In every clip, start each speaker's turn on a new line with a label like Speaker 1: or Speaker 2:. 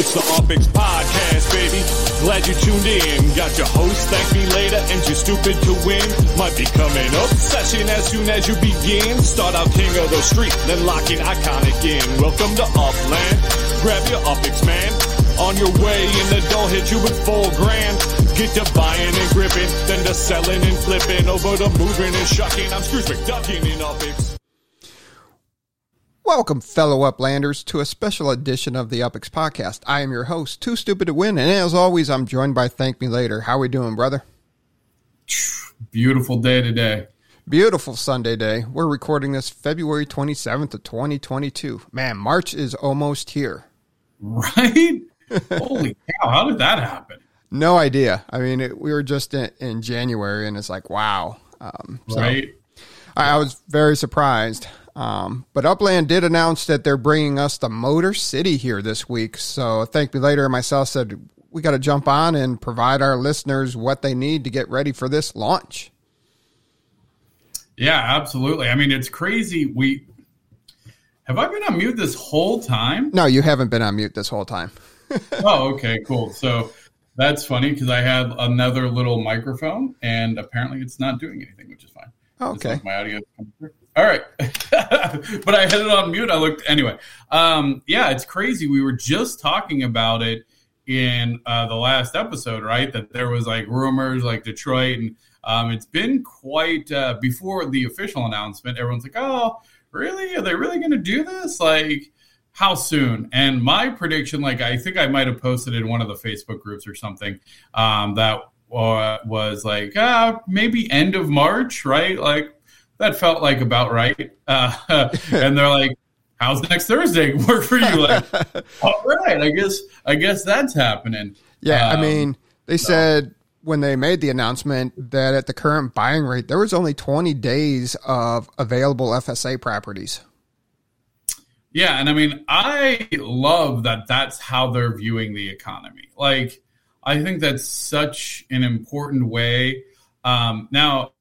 Speaker 1: It's the UPX Podcast, baby. Glad you tuned in. Got your host, thank me later, and you're stupid to win. Might be coming obsession as soon as you begin. Start out king of the street, then lock in iconic in. Welcome to Upland. Grab your UPX, man. On your way, and the door hit you with four grand. Get to buying and gripping, then to selling and flipping, over to moving and shucking. I'm Scrooge McDuckin in UPX.
Speaker 2: Welcome, fellow Uplanders, to a special edition of the UPX Podcast. I am your host, Too Stupid to Win, and as always, I'm joined by Thank Me Later. How are we doing, brother?
Speaker 3: Beautiful day today.
Speaker 2: Beautiful Sunday day. We're recording this February 27th of 2022. Man, March is almost here.
Speaker 3: Right? Holy cow, how did that happen?
Speaker 2: No idea. I mean, it, we were just in, in, January, and it's like, wow. Um,
Speaker 3: so right?
Speaker 2: I, I was very surprised. Um, but Upland did announce that they're bringing us the Motor City here this week. So Thank Me Later and myself said we got to jump on and provide our listeners what they need to get ready for this launch.
Speaker 3: Yeah, absolutely. I mean, it's crazy. We have I been on mute this whole time?
Speaker 2: No, you haven't been on mute this whole time.
Speaker 3: oh, okay, cool. So that's funny because I have another little microphone and apparently it's not doing anything, which is fine.
Speaker 2: Okay.
Speaker 3: My audio all right. but I had it on mute. I looked anyway. Um, yeah, it's crazy. We were just talking about it in uh, the last episode, right? That there was like rumors like Detroit, and um, it's been quite uh, before the official announcement. Everyone's like, "Oh, really? Are they really going to do this? Like, how soon?" And my prediction, like, I think I might have posted in one of the Facebook groups or something um, that uh, was like, ah, maybe end of March, right? Like that felt like about right. Uh, and they're like, how's next Thursday work for you? Like, all right, I guess, I guess that's happening.
Speaker 2: Yeah. Um, I mean, they so. said when they made the announcement that at the current buying rate, there was only 20 days of available FSA properties.
Speaker 3: Yeah. And I mean, I love that that's how they're viewing the economy. Like, I think that's such an important way. Um, now,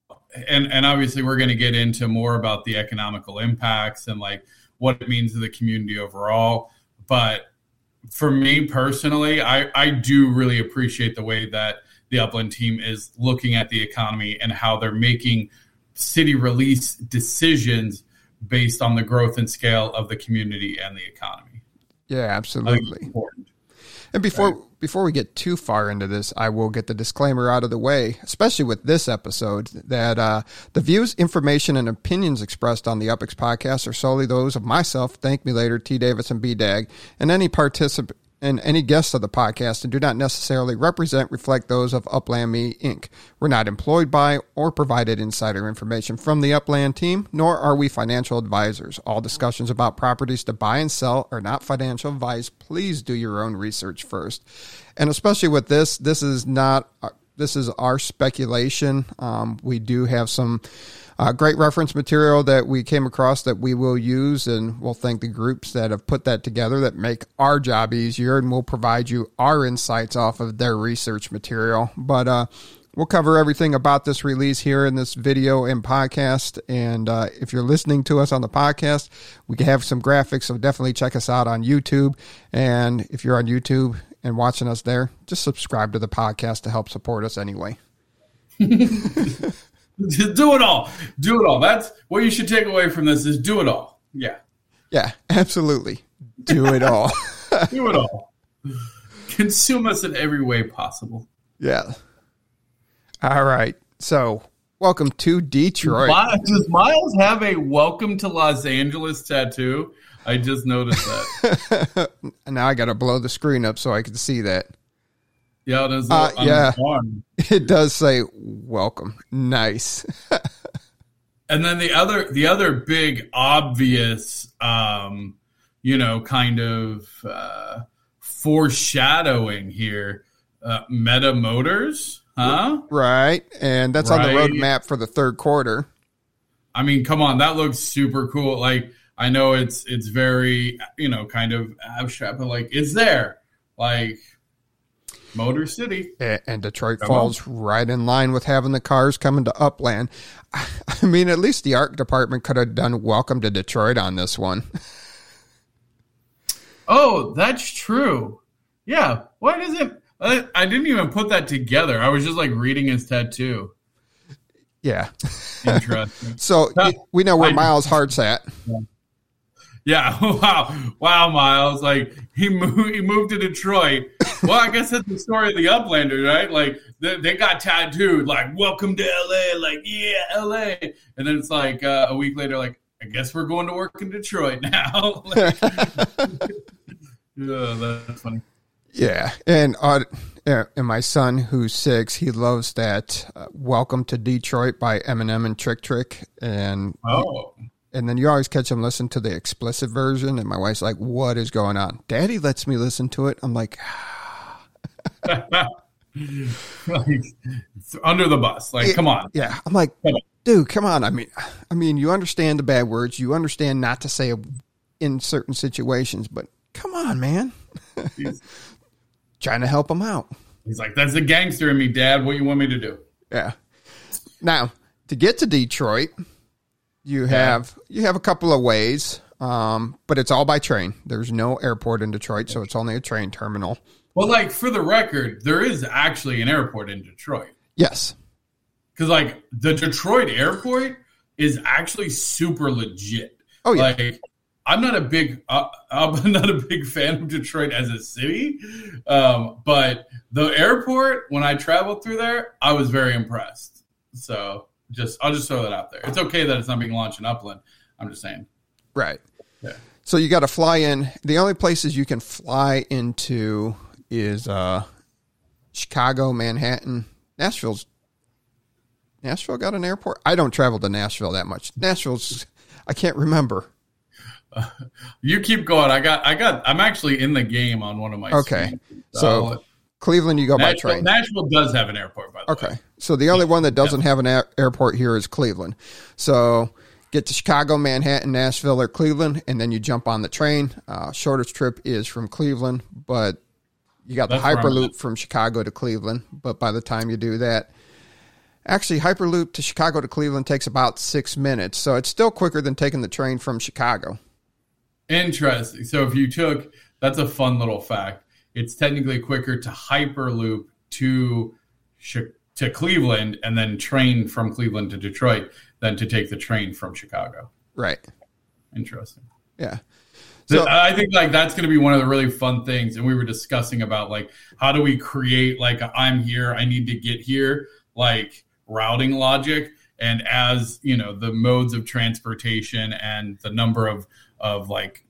Speaker 3: and and obviously we're going to get into more about the economical impacts and like what it means to the community overall. But for me personally i i do really appreciate the way that the upland team is looking at the economy and how they're making city release decisions based on the growth and scale of the community and the economy.
Speaker 2: Yeah absolutely. and before right before we get too far into this, I will get the disclaimer out of the way, especially with this episode, that uh, the views, information, and opinions expressed on the UPX podcast are solely those of myself, Thank Me Later, T. Davis, and B. Dag, and any participant and any guests of the podcast and do not necessarily represent, reflect those of Upland Me Inc. We're not employed by or provided insider information from the Upland team, nor are we financial advisors. All discussions about properties to buy and sell are not financial advice. Please do your own research first. And especially with this, this is not, this is our speculation. Um, we do have some uh, great reference material that we came across that we will use, and we'll thank the groups that have put that together that make our job easier, and we'll provide you our insights off of their research material. But uh, we'll cover everything about this release here in this video and podcast. And uh, if you're listening to us on the podcast, we have some graphics, so definitely check us out on YouTube. And if you're on YouTube and watching us there, just subscribe to the podcast to help support us anyway.
Speaker 3: do it all. Do it all. That's what you should take away from this is do it all. Yeah.
Speaker 2: Yeah, absolutely. Do it all.
Speaker 3: do it all. Consume us in every way possible.
Speaker 2: Yeah. All right. So, welcome to Detroit.
Speaker 3: Does Miles have a welcome to Los Angeles tattoo? I just noticed that.
Speaker 2: now I got to blow the screen up so I can see that.
Speaker 3: Yeah, there's
Speaker 2: uh, yeah. It does say welcome. Nice.
Speaker 3: and then the other the other big obvious um, you know, kind of uh, foreshadowing here. Uh, Meta Motors, huh?
Speaker 2: Right. And that's right. on the roadmap for the third quarter.
Speaker 3: I mean, come on, that looks super cool. Like I know it's it's very, you know, kind of abstract, but like it's there. Like Motor City.
Speaker 2: And Detroit Come falls on. right in line with having the cars coming to Upland. I mean, at least the art department could have done Welcome to Detroit on this one.
Speaker 3: Oh, that's true. Yeah. Why doesn't I, I didn't even put that together. I was just like reading his tattoo.
Speaker 2: Yeah.
Speaker 3: Interesting.
Speaker 2: so uh, we know where I, Miles' heart's at.
Speaker 3: Yeah. Yeah. Wow. Wow, Miles. Like he moved. He moved to Detroit. Well, I guess that's the story of the Uplanders, right? Like they, they got tattooed, like "Welcome to LA." Like yeah, LA. And then it's like uh, a week later, like I guess we're going to work in Detroit now. like, yeah, that's funny.
Speaker 2: Yeah, and uh, and my son, who's six, he loves that uh, "Welcome to Detroit" by Eminem and Trick Trick, and
Speaker 3: oh,
Speaker 2: and then you always catch him listen to the explicit version, and my wife's like, "What is going on?" Daddy lets me listen to it. I'm like,
Speaker 3: like under the bus. Like, come on.
Speaker 2: Yeah, I'm like, come dude, come on. I mean, I mean, you understand the bad words, you understand not to say in certain situations, but come on, man. Trying to help him out.
Speaker 3: He's like, "That's the gangster in me, Dad. What you want me to do?"
Speaker 2: Yeah. Now, to get to Detroit you have you have a couple of ways, um, but it's all by train. There's no airport in Detroit, so it's only a train terminal.
Speaker 3: Well, like for the record, there is actually an airport in Detroit.
Speaker 2: Yes,
Speaker 3: because like the Detroit airport is actually super legit.
Speaker 2: Oh yeah.
Speaker 3: Like I'm not a big uh, I'm not a big fan of Detroit as a city, um, but the airport when I traveled through there, I was very impressed. So just I'll just throw that out there. It's okay that it's not being launched in Upland. I'm just saying.
Speaker 2: Right.
Speaker 3: Yeah.
Speaker 2: So you got to fly in. The only places you can fly into is uh, Chicago, Manhattan, Nashville's. Nashville got an airport. I don't travel to Nashville that much. Nashville's. I can't remember.
Speaker 3: Uh, you keep going. I got. I got. I'm actually in the game on one of my.
Speaker 2: Okay. so, so Cleveland, you go
Speaker 3: Nashville,
Speaker 2: by train.
Speaker 3: Nashville does have an airport, by the
Speaker 2: okay.
Speaker 3: way. Okay.
Speaker 2: So the only one that doesn't yeah. have an a- airport here is Cleveland. So get to Chicago, Manhattan, Nashville, or Cleveland, and then you jump on the train. Uh, shortest trip is from Cleveland, but you got That's the Hyperloop from Chicago to Cleveland. But by the time you do that, actually, Hyperloop to Chicago to Cleveland takes about six minutes. So it's still quicker than taking the train from Chicago.
Speaker 3: Interesting. So if you took, that's a fun little fact it's technically quicker to hyperloop to to Cleveland and then train from Cleveland to Detroit than to take the train from Chicago.
Speaker 2: Right.
Speaker 3: Interesting.
Speaker 2: Yeah.
Speaker 3: So I think like that's going to be one of the really fun things, and we were discussing about like how do we create like i I'm here, I need to get here, like routing logic, and as you know the modes of transportation and the number of of like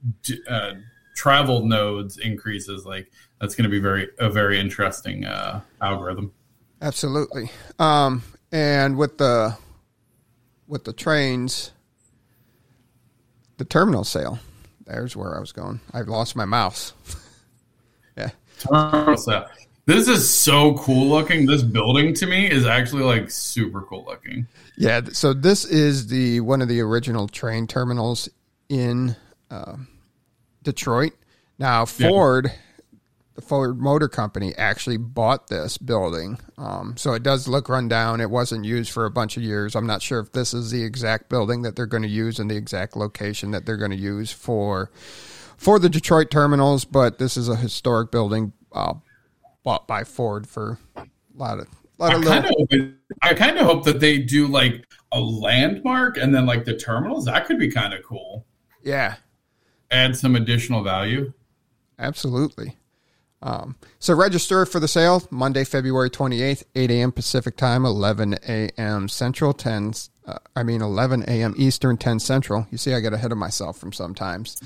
Speaker 3: uh, travel nodes increases, like that's going to be very a very interesting uh, algorithm.
Speaker 2: Absolutely. Um, and with the with the trains, the terminal sale. There's where I was going. I lost my mouse. yeah.
Speaker 3: Sale. This is so cool looking. This building to me is actually like super cool looking.
Speaker 2: Yeah. So this is the one of the original train terminals in uh, Detroit. Now Ford. Yeah the Ford Motor Company actually bought this building. Um, so it does look run down. It wasn't used for a bunch of years. I'm not sure if this is the exact building that they're going to use and the exact location that they're going to use for for the Detroit terminals, but this is a historic building uh, bought by Ford for a lot of. Lot
Speaker 3: I kind of, I kind of hope that they do like a landmark and then like the terminals. That could be kind of cool.
Speaker 2: Yeah,
Speaker 3: add some additional value.
Speaker 2: Absolutely. Um, so register for the sale Monday, February 28th, 8 a.m. Pacific time, 11 a.m. Central, 10, uh, I mean 11 a.m. Eastern, 10 Central. You see, I get ahead of myself from sometimes.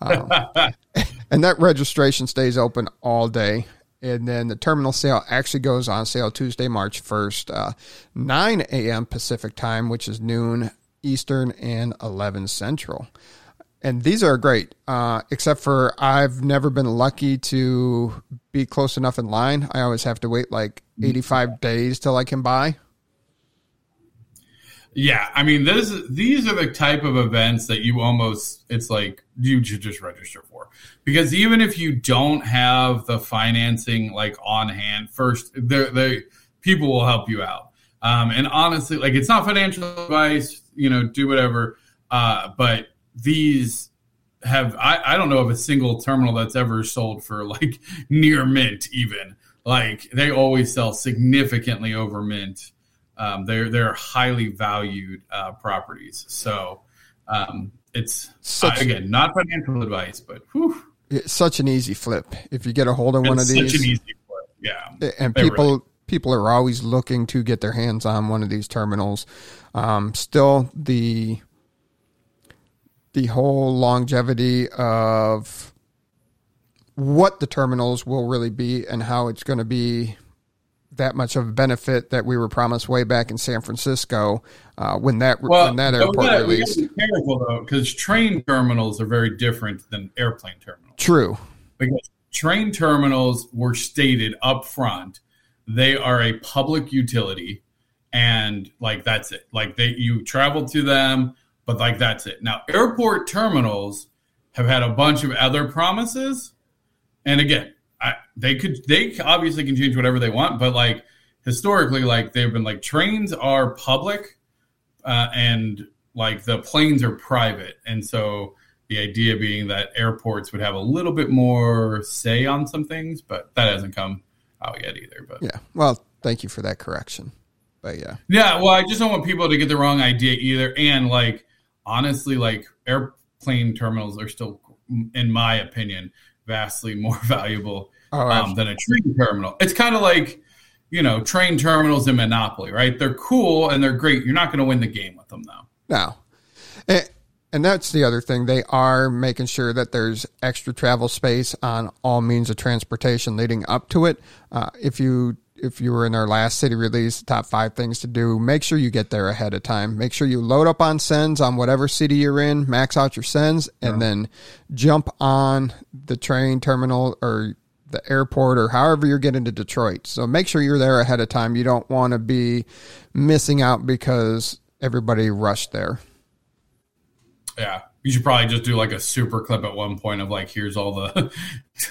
Speaker 2: Um, and that registration stays open all day. And then the terminal sale actually goes on sale Tuesday, March 1st, uh, 9 a.m. Pacific time, which is noon Eastern and 11 Central and these are great. Uh, except for I've never been lucky to be close enough in line. I always have to wait like 85 days till I can buy.
Speaker 3: Yeah, I mean, this these are the type of events that you almost it's like you should just register for because even if you don't have the financing like on hand, first they people will help you out. Um, and honestly, like it's not financial advice, you know, do whatever. Uh, but these have I, I don't know of a single terminal that's ever sold for like near mint even. Like they always sell significantly over mint. Um, they're they're highly valued uh, properties. So um, it's such, again not financial advice but whew,
Speaker 2: it's such an easy flip. If you get a hold of one of these
Speaker 3: such an easy flip yeah.
Speaker 2: And people really. people are always looking to get their hands on one of these terminals. Um, still the the whole longevity of what the terminals will really be and how it's going to be that much of a benefit that we were promised way back in San Francisco uh, when that well, when that airport gotta, released.
Speaker 3: We be careful though, because train terminals are very different than airplane terminals.
Speaker 2: True,
Speaker 3: because train terminals were stated up front they are a public utility, and like that's it. Like they you travel to them but like that's it. Now, airport terminals have had a bunch of other promises, and again, I, they could they obviously can change whatever they want, but like historically, like they've been like trains are public, uh, and like the planes are private, and so the idea being that airports would have a little bit more say on some things, but that hasn't come out yet either. But
Speaker 2: yeah, well, thank you for that correction. But yeah,
Speaker 3: yeah. Well, I just don't want people to get the wrong idea either, and like honestly, like airplane terminals are still, in my opinion, vastly more valuable oh, um, than a train terminal. It's kind of like, you know, train terminals in Monopoly, right? They're cool and they're great. You're not going to win the game with them, though.
Speaker 2: No. And, and that's the other thing. They are making sure that there's extra travel space on all means of transportation leading up to it. Uh, if you if you were in our last city release, top five things to do, make sure you get there ahead of time. Make sure you load up on sends on whatever city you're in, max out your sends, and yeah. then jump on the train terminal or the airport or however you're getting to Detroit. So make sure you're there ahead of time. You don't want to be missing out because everybody rushed there.
Speaker 3: Yeah you should probably just do like a super clip at one point of like here's all the,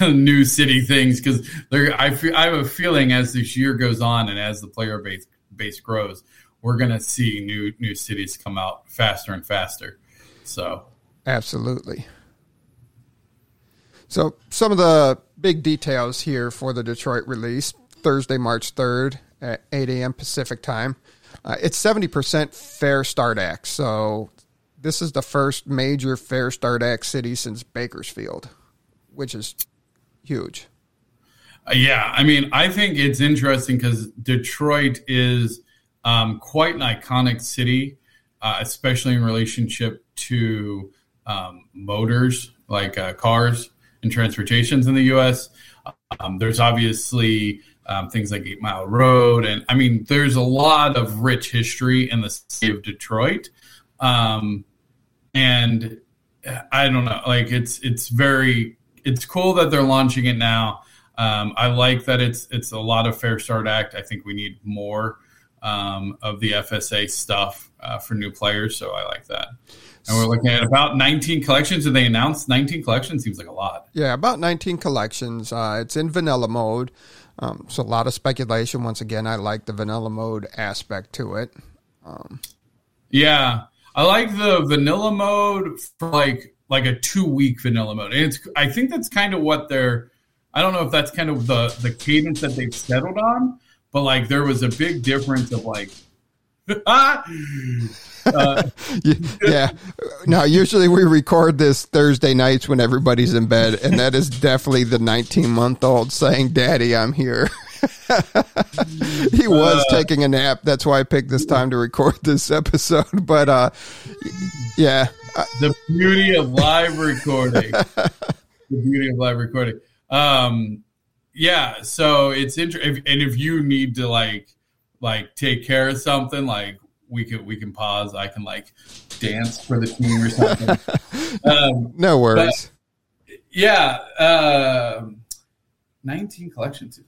Speaker 3: new city things because there I feel I have a feeling as this year goes on and as the player base base grows, we're gonna see new new cities come out faster and faster. So
Speaker 2: absolutely. So some of the big details here for the Detroit release Thursday, March third at eight a.m. Pacific time. Uh, it's 70% fair start act. So this is the first major Fair Start Act city since Bakersfield, which is huge.
Speaker 3: Uh, yeah, I mean, I think it's interesting because Detroit is um, quite an iconic city, uh, especially in relationship to um, motors like uh, cars and transportations in the U.S. Um, there's obviously um, things like Eight Mile Road, and I mean, there's a lot of rich history in the city of Detroit. Um, and I don't know, like it's it's very it's cool that they're launching it now. Um, I like that it's it's a lot of Fair Start Act. I think we need more um, of the FSA stuff uh, for new players, so I like that. And we're looking at about 19 collections. Did they announce 19 collections? Seems like a lot.
Speaker 2: Yeah, about 19 collections. Uh, it's in vanilla mode, um, so a lot of speculation. Once again, I like the vanilla mode aspect to it. Um,
Speaker 3: yeah, I like the vanilla mode for like like a two week vanilla mode. And it's I think that's kind of what they're I don't know if that's kind of the the cadence that they've settled on, but like there was a big difference of like uh,
Speaker 2: yeah. Now, usually we record this Thursday nights when everybody's in bed, and that is definitely the 19 month old saying, Daddy, I'm here. he was uh, taking a nap. That's why I picked this time to record this episode. But uh, yeah,
Speaker 3: the beauty of live recording. the beauty of live recording. Um, yeah. So it's interesting, and if you need to like like take care of something, like we can we can pause. I can like dance for the team or something.
Speaker 2: Um, no worries.
Speaker 3: yeah. Uh, 19 collections.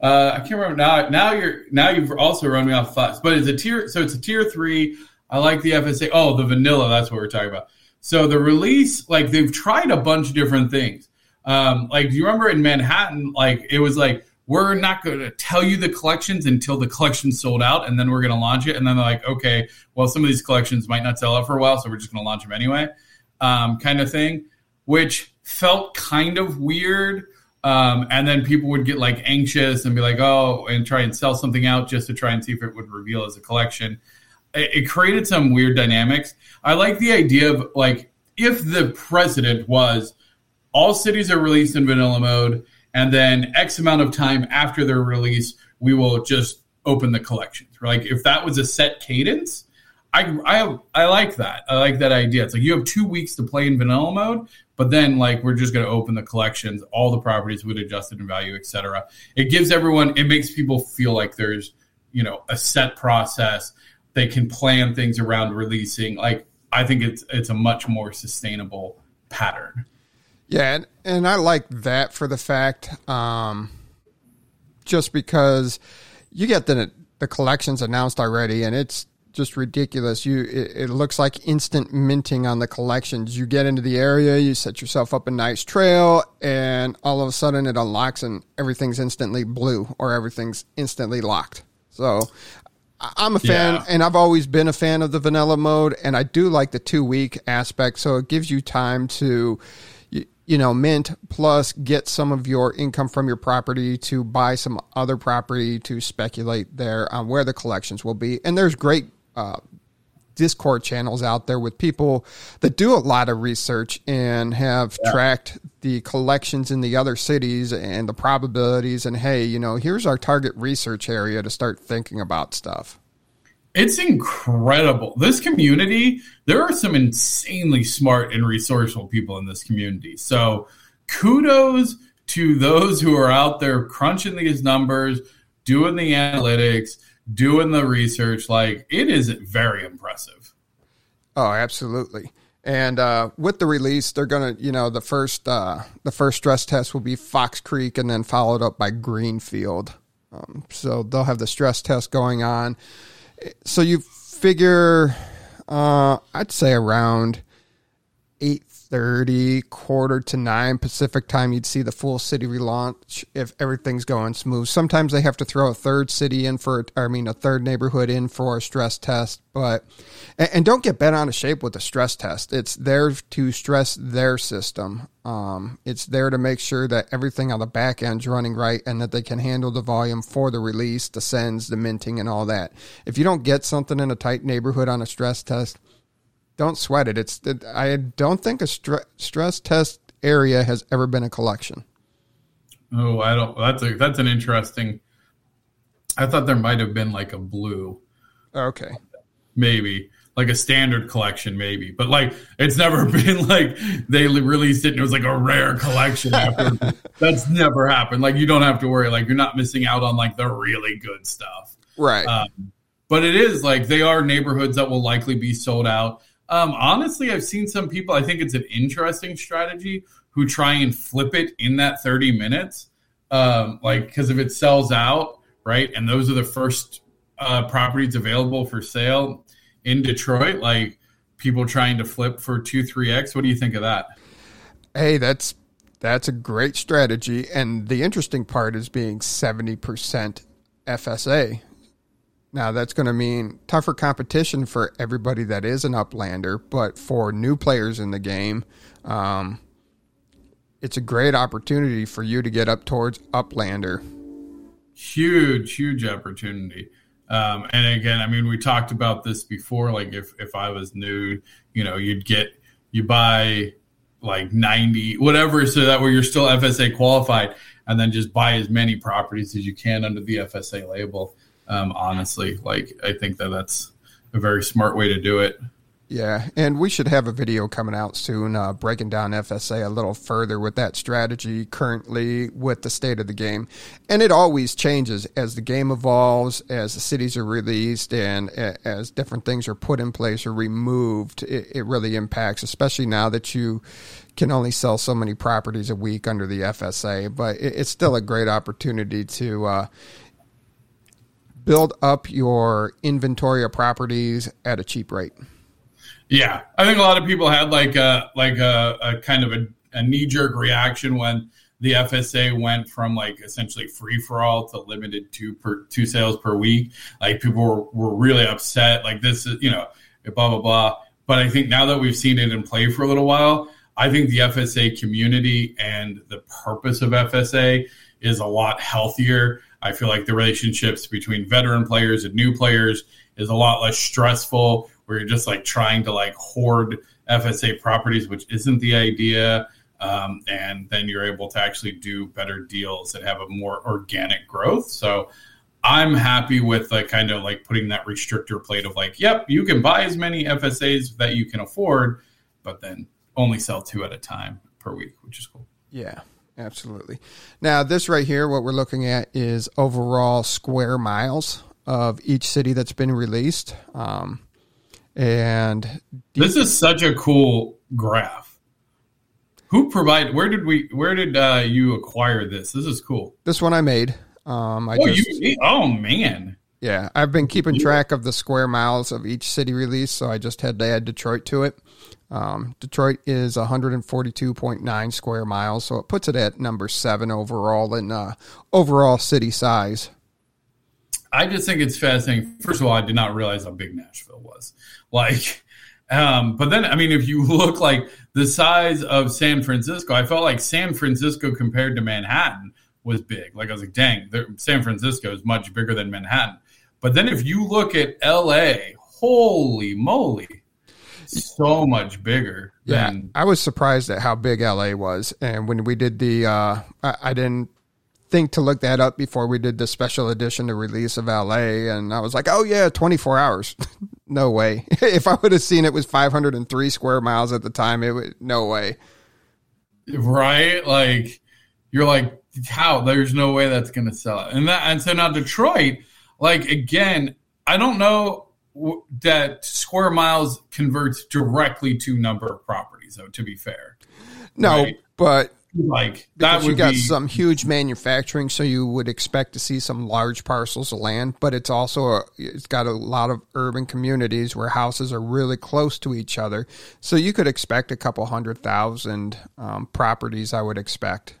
Speaker 3: Uh, I can't remember now. Now you're now you've also run me off thoughts, but it's a tier. So it's a tier three. I like the FSA. Oh, the vanilla. That's what we're talking about. So the release, like they've tried a bunch of different things. Um, like do you remember in Manhattan? Like it was like we're not going to tell you the collections until the collection sold out, and then we're going to launch it. And then they're like, okay, well some of these collections might not sell out for a while, so we're just going to launch them anyway, um, kind of thing. which felt kind of weird. Um, and then people would get like anxious and be like, oh, and try and sell something out just to try and see if it would reveal as a collection. It, it created some weird dynamics. I like the idea of like if the president was all cities are released in vanilla mode, and then X amount of time after their release, we will just open the collections. Like if that was a set cadence, I, I I like that. I like that idea. It's like you have two weeks to play in vanilla mode, but then like we're just going to open the collections, all the properties with adjusted in value, etc. It gives everyone. It makes people feel like there's you know a set process. They can plan things around releasing. Like I think it's it's a much more sustainable pattern.
Speaker 2: Yeah, and, and I like that for the fact, um, just because you get the the collections announced already, and it's just ridiculous. You it, it, looks like instant minting on the collections. You get into the area, you set yourself up a nice trail, and all of a sudden it unlocks and everything's instantly blue or everything's instantly locked. So I'm a fan, yeah. and I've always been a fan of the vanilla mode, and I do like the two week aspect. So it gives you time to you know, mint plus get some of your income from your property to buy some other property to speculate there on where the collections will be. And there's great uh, Discord channels out there with people that do a lot of research and have yeah. tracked the collections in the other cities and the probabilities. And hey, you know, here's our target research area to start thinking about stuff.
Speaker 3: It's incredible. This community, there are some insanely smart and resourceful people in this community. So kudos to those who are out there crunching these numbers, doing the analytics, doing the research. Like it is very impressive.
Speaker 2: Oh, absolutely. And uh, with the release, they're gonna, you know, the first uh, the first stress test will be Fox Creek, and then followed up by Greenfield. Um, so they'll have the stress test going on so you figure, uh, I'd say around eight thirty, quarter to nine Pacific time, you'd see the full city relaunch if everything's going smooth. Sometimes they have to throw a third city in for, I mean, a third neighborhood in for a stress test. But and, and don't get bent out of shape with a stress test. It's there to stress their system. Um, it's there to make sure that everything on the back end's running right and that they can handle the volume for the release, the sends, the minting, and all that. If you don't get something in a tight neighborhood on a stress test, don't sweat it. It's it, I don't think a stre- stress test area has ever been a collection.
Speaker 3: Oh, I don't. That's a that's an interesting. I thought there might have been like a blue.
Speaker 2: Okay.
Speaker 3: Maybe like a standard collection, maybe, but like it's never been like they released it and it was like a rare collection. After that's never happened. Like you don't have to worry. Like you're not missing out on like the really good stuff,
Speaker 2: right?
Speaker 3: Um, but it is like they are neighborhoods that will likely be sold out. Um, honestly, I've seen some people. I think it's an interesting strategy who try and flip it in that 30 minutes. Um, like, because if it sells out, right, and those are the first uh, properties available for sale in Detroit, like people trying to flip for two, three x. What do you think of that?
Speaker 2: Hey, that's that's a great strategy, and the interesting part is being 70 percent FSA. Now, that's going to mean tougher competition for everybody that is an Uplander, but for new players in the game, um, it's a great opportunity for you to get up towards Uplander.
Speaker 3: Huge, huge opportunity. Um, and again, I mean, we talked about this before. Like, if if I was new, you know, you'd get you buy like 90 whatever so that way you're still fsa qualified and then just buy as many properties as you can under the fsa label um, honestly, like I think that that's a very smart way to do it.
Speaker 2: Yeah, and we should have a video coming out soon, uh, breaking down FSA a little further with that strategy currently with the state of the game. And it always changes as the game evolves, as the cities are released, and as different things are put in place or removed. It, it really impacts, especially now that you can only sell so many properties a week under the FSA. But it, it's still a great opportunity to. Uh, build up your inventory of properties at a cheap rate.
Speaker 3: Yeah, I think a lot of people had like a like a, a kind of a, a knee jerk reaction when the FSA went from like essentially free for all to limited two per two sales per week. Like people were, were really upset. Like this is you know blah blah blah. But I think now that we've seen it in play for a little while, I think the FSA community and the purpose of FSA is a lot healthier. I feel like the relationships between veteran players and new players is a lot less stressful where you're just like trying to like hoard FSA properties, which isn't the idea. Um, and then you're able to actually do better deals and have a more organic growth. So I'm happy with like kind of like putting that restrictor plate of like, yep, you can buy as many FSAs that you can afford, but then only sell two at a time per week, which is cool.
Speaker 2: Yeah, absolutely. Now, this right here, what we're looking at is overall square miles of each city that's been released. Um, and
Speaker 3: this is such a cool graph. Who provided? Where did we? Where did uh, you acquire this? This is cool.
Speaker 2: This one I made. Um, I
Speaker 3: oh, just, you, oh man.
Speaker 2: Yeah, I've been keeping track of the square miles of each city release, so I just had to add Detroit to it. Um, Detroit is 142.9 square miles, so it puts it at number seven overall in uh, overall city size.
Speaker 3: I just think it's fascinating. First of all, I did not realize how big Nashville was. Like, um, but then, I mean, if you look like the size of San Francisco, I felt like San Francisco compared to Manhattan was big. Like, I was like, dang, San Francisco is much bigger than Manhattan. But then if you look at LA, holy moly, so much bigger.
Speaker 2: Yeah, than- I was surprised at how big LA was, and when we did the, uh, I, I, didn't think to look that up before we did the special edition, the release of LA, and I was like, oh yeah, twenty four hours. no way. if I would have seen it was five hundred and three square miles at the time, it would no way.
Speaker 3: Right, like you're like, how? There's no way that's going to sell it, and that, and so now Detroit, like again, I don't know that square miles converts directly to number of properties though to be fair.
Speaker 2: No right? but
Speaker 3: like
Speaker 2: that you got be, some huge manufacturing so you would expect to see some large parcels of land but it's also a, it's got a lot of urban communities where houses are really close to each other. So you could expect a couple hundred thousand um, properties i would expect.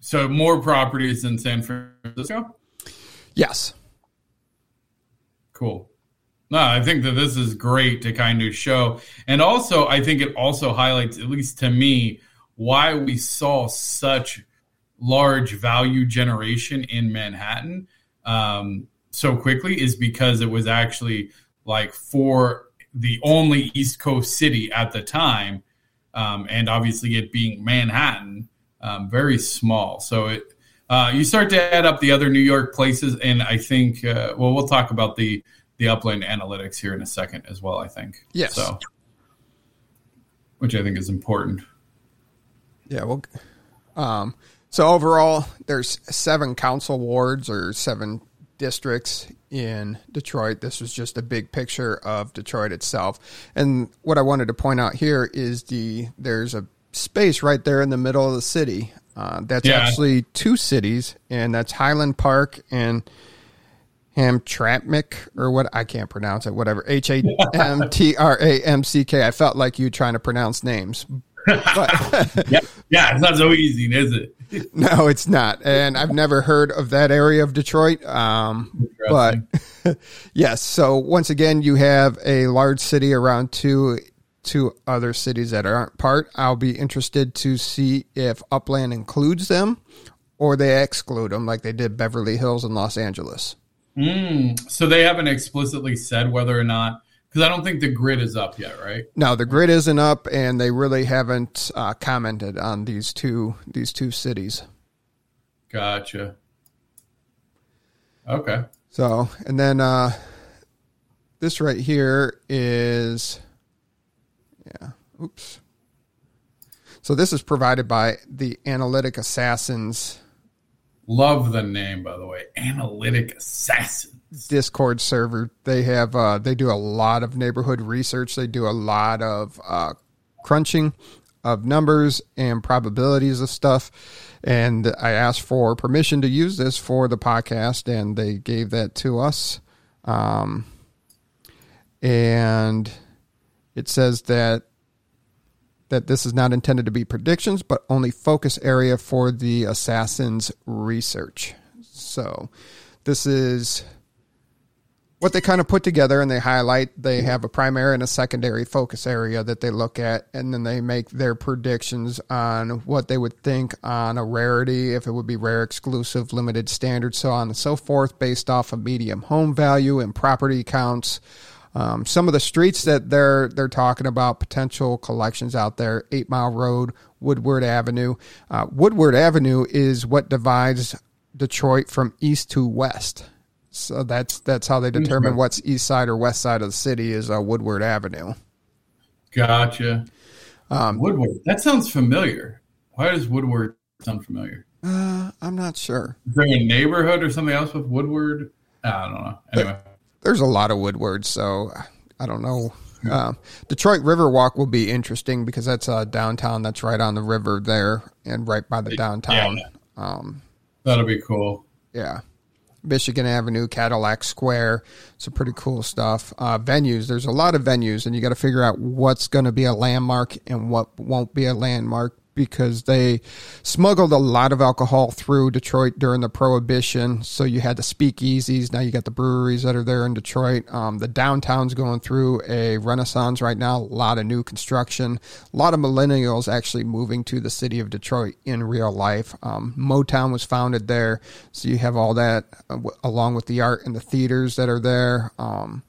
Speaker 3: So more properties than san francisco?
Speaker 2: Yes.
Speaker 3: Cool no, I think that this is great to kind of show. And also, I think it also highlights, at least to me, why we saw such large value generation in Manhattan um, so quickly is because it was actually like for the only East Coast city at the time. Um, and obviously, it being Manhattan, um, very small. So it, uh, you start to add up the other New York places, and I think, uh, well, we'll talk about the the upland analytics here in a second as well. I think.
Speaker 2: Yes.
Speaker 3: So, which I think is important.
Speaker 2: Yeah. Well. Um, so overall, there's seven council wards or seven districts in Detroit. This was just a big picture of Detroit itself. And what I wanted to point out here is the there's a space right there in the middle of the city. Uh, that's yeah. actually two cities, and that's Highland Park and Hamtramck or what I can't pronounce it. Whatever H A M T R A M C K. I felt like you trying to pronounce names.
Speaker 3: But, yeah, yeah, it's not so easy, is it?
Speaker 2: no, it's not, and I've never heard of that area of Detroit. Um, but yes, so once again, you have a large city around two two other cities that aren't part. I'll be interested to see if Upland includes them or they exclude them, like they did Beverly Hills and Los Angeles.
Speaker 3: Mm, so they haven't explicitly said whether or not because I don't think the grid is up yet, right?
Speaker 2: No, the grid isn't up, and they really haven't uh, commented on these two these two cities.
Speaker 3: Gotcha. Okay.
Speaker 2: So, and then uh, this right here is, yeah. Oops. So this is provided by the Analytic Assassins
Speaker 3: Love the name, by the way. Analytic Assassins.
Speaker 2: Discord server. They have uh, they do a lot of neighborhood research. They do a lot of uh, crunching of numbers and probabilities of stuff. And I asked for permission to use this for the podcast, and they gave that to us. Um, and it says that that this is not intended to be predictions, but only focus area for the assassin's research. So this is what they kind of put together and they highlight they have a primary and a secondary focus area that they look at and then they make their predictions on what they would think on a rarity if it would be rare exclusive limited standard so on and so forth based off of medium home value and property counts um, some of the streets that they're they're talking about potential collections out there eight mile road woodward avenue uh, woodward avenue is what divides detroit from east to west so that's that's how they determine what's east side or west side of the city is uh, Woodward Avenue.
Speaker 3: Gotcha. Um, Woodward. That sounds familiar. Why does Woodward sound familiar?
Speaker 2: Uh, I'm not sure.
Speaker 3: Is there a neighborhood or something else with Woodward? I don't know. Anyway,
Speaker 2: there's a lot of Woodward, so I don't know. Uh, Detroit Riverwalk will be interesting because that's uh, downtown. That's right on the river there and right by the downtown. Yeah. Um,
Speaker 3: That'll be cool.
Speaker 2: Yeah. Michigan Avenue, Cadillac Square. Some pretty cool stuff. Uh, venues, there's a lot of venues, and you got to figure out what's going to be a landmark and what won't be a landmark because they smuggled a lot of alcohol through Detroit during the Prohibition. So you had the speakeasies. Now you got the breweries that are there in Detroit. Um, the downtown's going through a renaissance right now. A lot of new construction. A lot of millennials actually moving to the city of Detroit in real life. Um, Motown was founded there. So you have all that uh, along with the art and the theaters that are there. Um,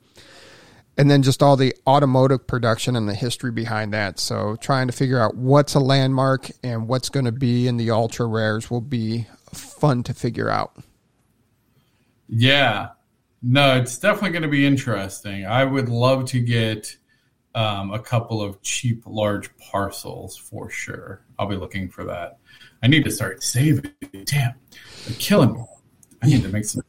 Speaker 2: and then just all the automotive production and the history behind that. So trying to figure out what's a landmark and what's going to be in the ultra rares will be fun to figure out.
Speaker 3: Yeah, no, it's definitely going to be interesting. I would love to get um, a couple of cheap, large parcels for sure. I'll be looking for that. I need to start saving. Damn, they're killing me. I need to make some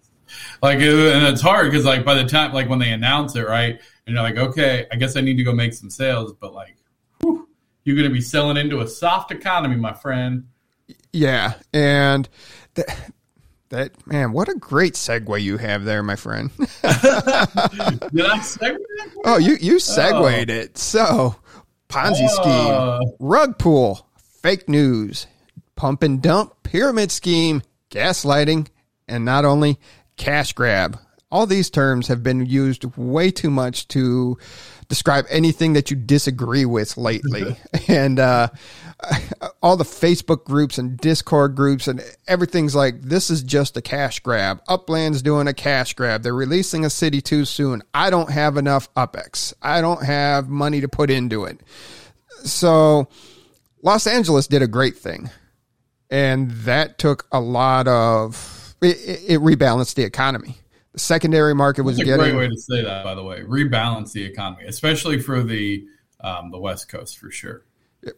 Speaker 3: like and it's hard because like by the time like when they announce it right and you're like, okay, I guess I need to go make some sales, but like, whew, you're going to be selling into a soft economy, my friend.
Speaker 2: Yeah, and that, that man, what a great segue you have there, my friend. Did
Speaker 3: I segue?
Speaker 2: Oh, you you segued oh. it. So Ponzi uh. scheme, rug pull, fake news, pump and dump, pyramid scheme, gaslighting, and not only cash grab all these terms have been used way too much to describe anything that you disagree with lately. and uh, all the Facebook groups and Discord groups and everything's like, this is just a cash grab. Upland's doing a cash grab. They're releasing a city too soon. I don't have enough UPX. I don't have money to put into it. So Los Angeles did a great thing. And that took a lot of, it, it rebalanced the economy the secondary market was
Speaker 3: That's
Speaker 2: a getting.
Speaker 3: Great way to say that, by the way. Rebalance the economy, especially for the um, the West Coast, for sure.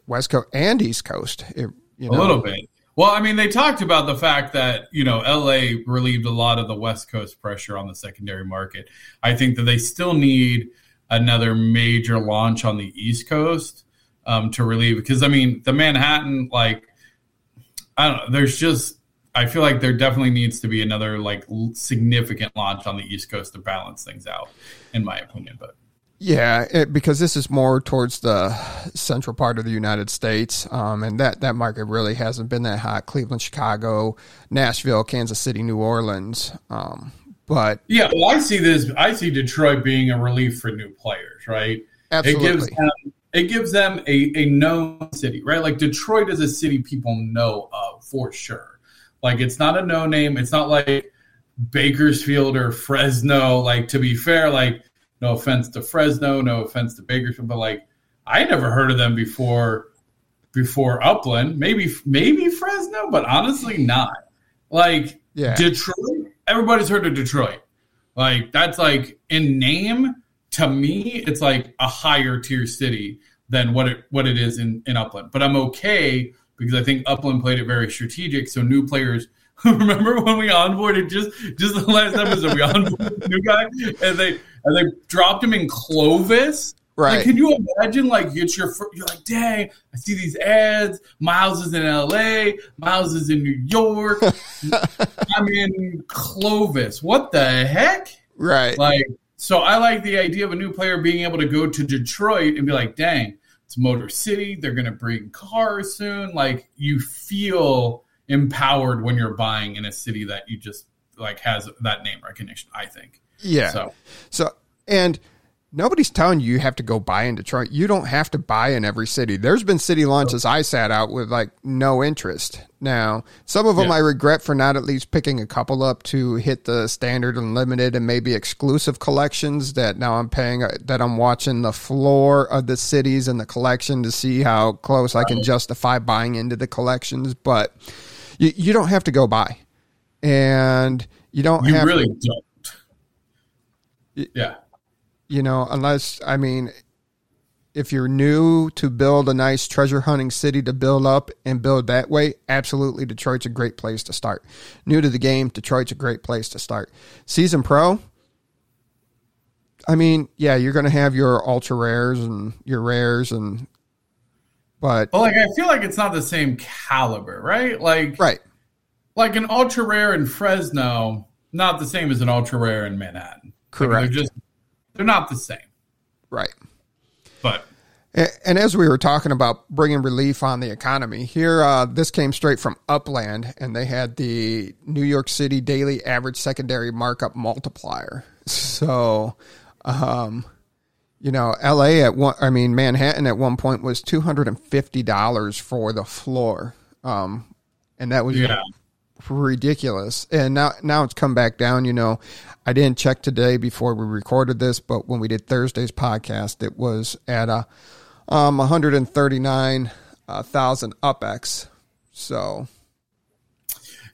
Speaker 2: West Coast and East Coast, it,
Speaker 3: you know. a little bit. Well, I mean, they talked about the fact that you know LA relieved a lot of the West Coast pressure on the secondary market. I think that they still need another major launch on the East Coast um, to relieve because I mean the Manhattan like I don't know. There's just I feel like there definitely needs to be another like significant launch on the East Coast to balance things out, in my opinion. But
Speaker 2: yeah, it, because this is more towards the central part of the United States, um, and that that market really hasn't been that hot. Cleveland, Chicago, Nashville, Kansas City, New Orleans. Um, but
Speaker 3: yeah, well, I see this. I see Detroit being a relief for new players, right?
Speaker 2: Absolutely.
Speaker 3: It gives them, it gives them a, a known city, right? Like Detroit is a city people know of for sure like it's not a no name. It's not like Bakersfield or Fresno. Like to be fair, like no offense to Fresno, no offense to Bakersfield, but like I never heard of them before before Upland. Maybe maybe Fresno, but honestly not. Like yeah. Detroit, everybody's heard of Detroit. Like that's like in name to me, it's like a higher tier city than what it what it is in, in Upland. But I'm okay because I think Upland played it very strategic. So new players. Remember when we onboarded just just the last episode we onboarded a new guy and they and they dropped him in Clovis.
Speaker 2: Right?
Speaker 3: Like, can you imagine? Like it's your you're like, dang, I see these ads. Miles is in L.A. Miles is in New York. I'm in Clovis. What the heck?
Speaker 2: Right.
Speaker 3: Like so, I like the idea of a new player being able to go to Detroit and be like, dang, it's Motor City. They're going to bring cars soon. Like you feel empowered when you're buying in a city that you just like has that name recognition. I think.
Speaker 2: Yeah. So, so and nobody's telling you you have to go buy in Detroit. You don't have to buy in every city. There's been city launches I sat out with like no interest. Now, some of them yeah. I regret for not at least picking a couple up to hit the standard and limited and maybe exclusive collections that now I'm paying uh, that I'm watching the floor of the cities and the collection to see how close I can justify buying into the collections, but you, you don't have to go buy. And you don't
Speaker 3: you
Speaker 2: have
Speaker 3: really to, don't. Yeah
Speaker 2: you know, unless, I mean, if you're new to build a nice treasure hunting city to build up and build that way, absolutely Detroit's a great place to start. New to the game, Detroit's a great place to start. Season Pro, I mean, yeah, you're going to have your ultra rares and your rares and but
Speaker 3: well, like I feel like it's not the same caliber, right? Like
Speaker 2: right,
Speaker 3: like an ultra rare in Fresno, not the same as an ultra rare in Manhattan.
Speaker 2: Correct.
Speaker 3: Like they're just they're not the same.
Speaker 2: Right.
Speaker 3: But
Speaker 2: and as we were talking about bringing relief on the economy, here uh, this came straight from Upland, and they had the New York City daily average secondary markup multiplier. So, um, you know, L.A. at one, I mean Manhattan at one point was two hundred and fifty dollars for the floor, um, and that was
Speaker 3: yeah
Speaker 2: ridiculous. And now now it's come back down. You know, I didn't check today before we recorded this, but when we did Thursday's podcast, it was at a um 139,000 uh, UpX. So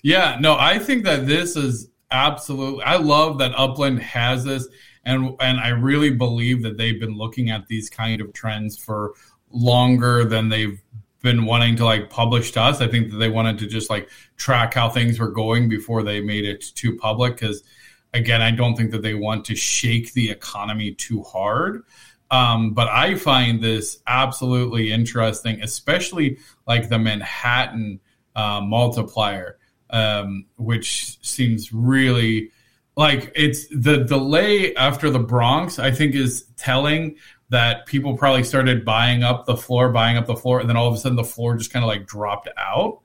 Speaker 3: yeah, no, I think that this is absolutely. I love that Upland has this, and and I really believe that they've been looking at these kind of trends for longer than they've been wanting to like publish to us. I think that they wanted to just like track how things were going before they made it too public. Because again, I don't think that they want to shake the economy too hard. Um, but I find this absolutely interesting, especially like the Manhattan uh, multiplier, um, which seems really like it's the delay after the Bronx. I think is telling that people probably started buying up the floor, buying up the floor, and then all of a sudden the floor just kind of like dropped out.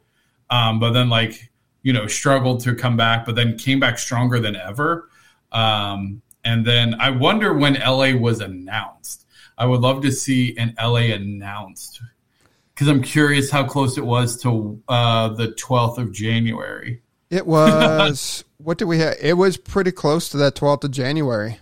Speaker 3: Um, but then like you know struggled to come back, but then came back stronger than ever. Um, and then I wonder when LA was announced. I would love to see an LA announced because I'm curious how close it was to uh, the 12th of January.
Speaker 2: It was what did we have? It was pretty close to that 12th of January.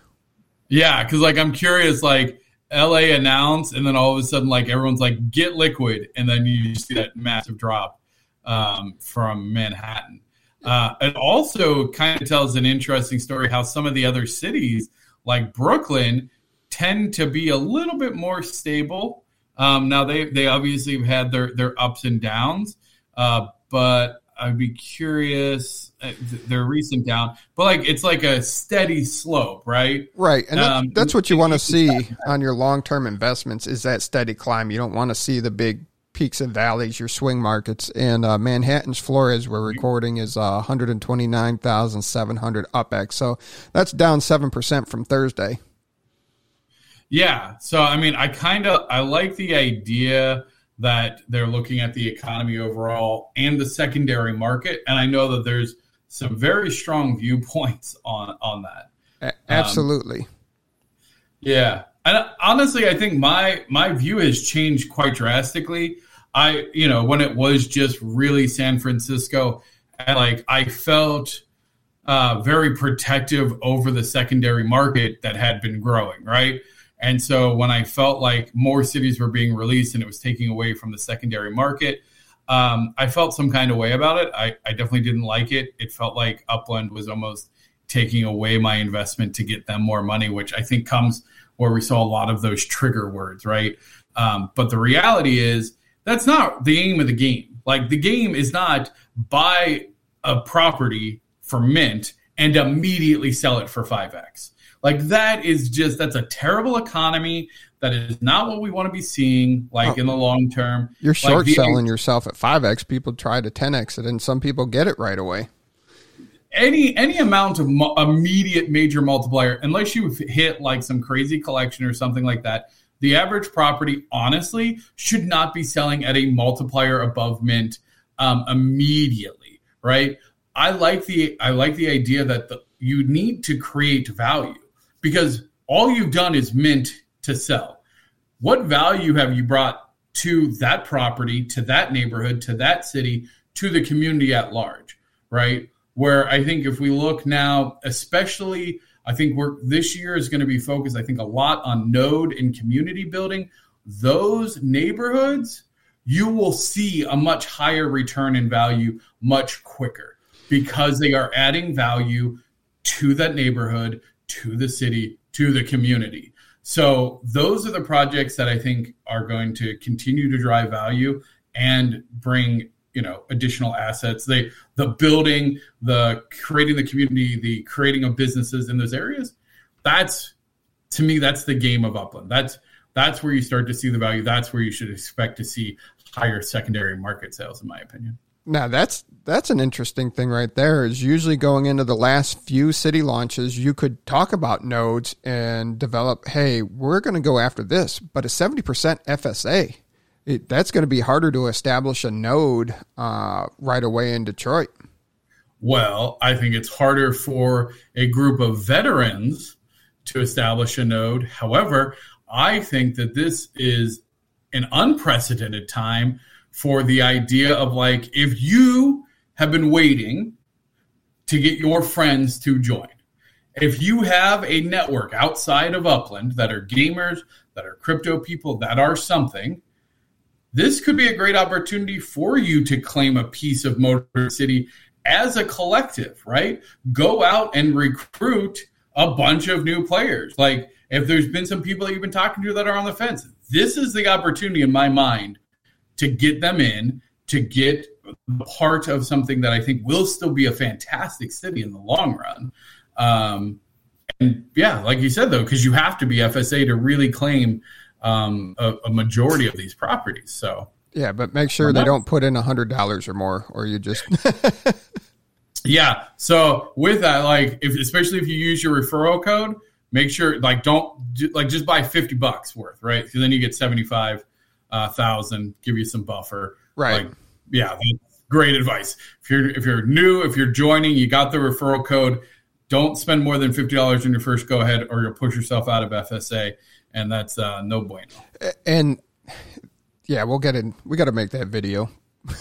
Speaker 3: Yeah, because like I'm curious, like LA announced, and then all of a sudden, like everyone's like, "Get liquid," and then you see that massive drop um, from Manhattan. Uh, it also kind of tells an interesting story how some of the other cities, like Brooklyn, tend to be a little bit more stable. Um, now they they obviously have had their their ups and downs, uh, but I'd be curious. Uh, their recent down, but like it's like a steady slope, right?
Speaker 2: Right, and that's, um, that's what you want to see on your long term investments is that steady climb. You don't want to see the big peaks and valleys, your swing markets. And uh, Manhattan's floor, as we're recording, is uh, 129,700 UpX. So that's down 7% from Thursday.
Speaker 3: Yeah. So, I mean, I kind of, I like the idea that they're looking at the economy overall and the secondary market. And I know that there's some very strong viewpoints on, on that.
Speaker 2: A- absolutely. Um,
Speaker 3: yeah. And honestly, I think my my view has changed quite drastically. I, you know, when it was just really San Francisco, and like I felt uh, very protective over the secondary market that had been growing, right? And so when I felt like more cities were being released and it was taking away from the secondary market, um, I felt some kind of way about it. I, I definitely didn't like it. It felt like Upland was almost taking away my investment to get them more money, which I think comes where we saw a lot of those trigger words, right? Um, but the reality is that's not the aim of the game. Like the game is not buy a property for mint and immediately sell it for 5x. Like that is just that's a terrible economy. That is not what we want to be seeing like oh, in the long term.
Speaker 2: You're short like selling yourself at 5x. People try to 10x it and some people get it right away
Speaker 3: any any amount of mo- immediate major multiplier, unless you hit like some crazy collection or something like that, the average property honestly should not be selling at a multiplier above mint um, immediately, right? I like the I like the idea that the, you need to create value because all you've done is mint to sell. What value have you brought to that property, to that neighborhood, to that city, to the community at large, right? Where I think if we look now, especially I think we're this year is going to be focused, I think, a lot on node and community building. Those neighborhoods, you will see a much higher return in value much quicker because they are adding value to that neighborhood, to the city, to the community. So those are the projects that I think are going to continue to drive value and bring you know additional assets. They the building the creating the community the creating of businesses in those areas that's to me that's the game of upland. That's that's where you start to see the value. That's where you should expect to see higher secondary market sales in my opinion.
Speaker 2: Now that's that's an interesting thing right there is usually going into the last few city launches you could talk about nodes and develop hey we're going to go after this but a 70% fsa it, that's going to be harder to establish a node uh, right away in Detroit.
Speaker 3: Well, I think it's harder for a group of veterans to establish a node. However, I think that this is an unprecedented time for the idea of like, if you have been waiting to get your friends to join, if you have a network outside of Upland that are gamers, that are crypto people, that are something, this could be a great opportunity for you to claim a piece of Motor City as a collective, right? Go out and recruit a bunch of new players. Like if there's been some people that you've been talking to that are on the fence, this is the opportunity in my mind to get them in, to get part of something that I think will still be a fantastic city in the long run. Um, and yeah, like you said though, because you have to be FSA to really claim um, a, a, majority of these properties. So
Speaker 2: yeah, but make sure they don't put in a hundred dollars or more, or you just.
Speaker 3: yeah. So with that, like, if especially if you use your referral code, make sure like don't like just buy fifty bucks worth, right? Because then you get seventy five uh, thousand, give you some buffer,
Speaker 2: right?
Speaker 3: Like, yeah, great advice. If you're if you're new, if you're joining, you got the referral code. Don't spend more than fifty dollars in your first go ahead, or you'll push yourself out of FSA and that's uh, no bueno.
Speaker 2: And yeah, we'll get in. We got to make that video.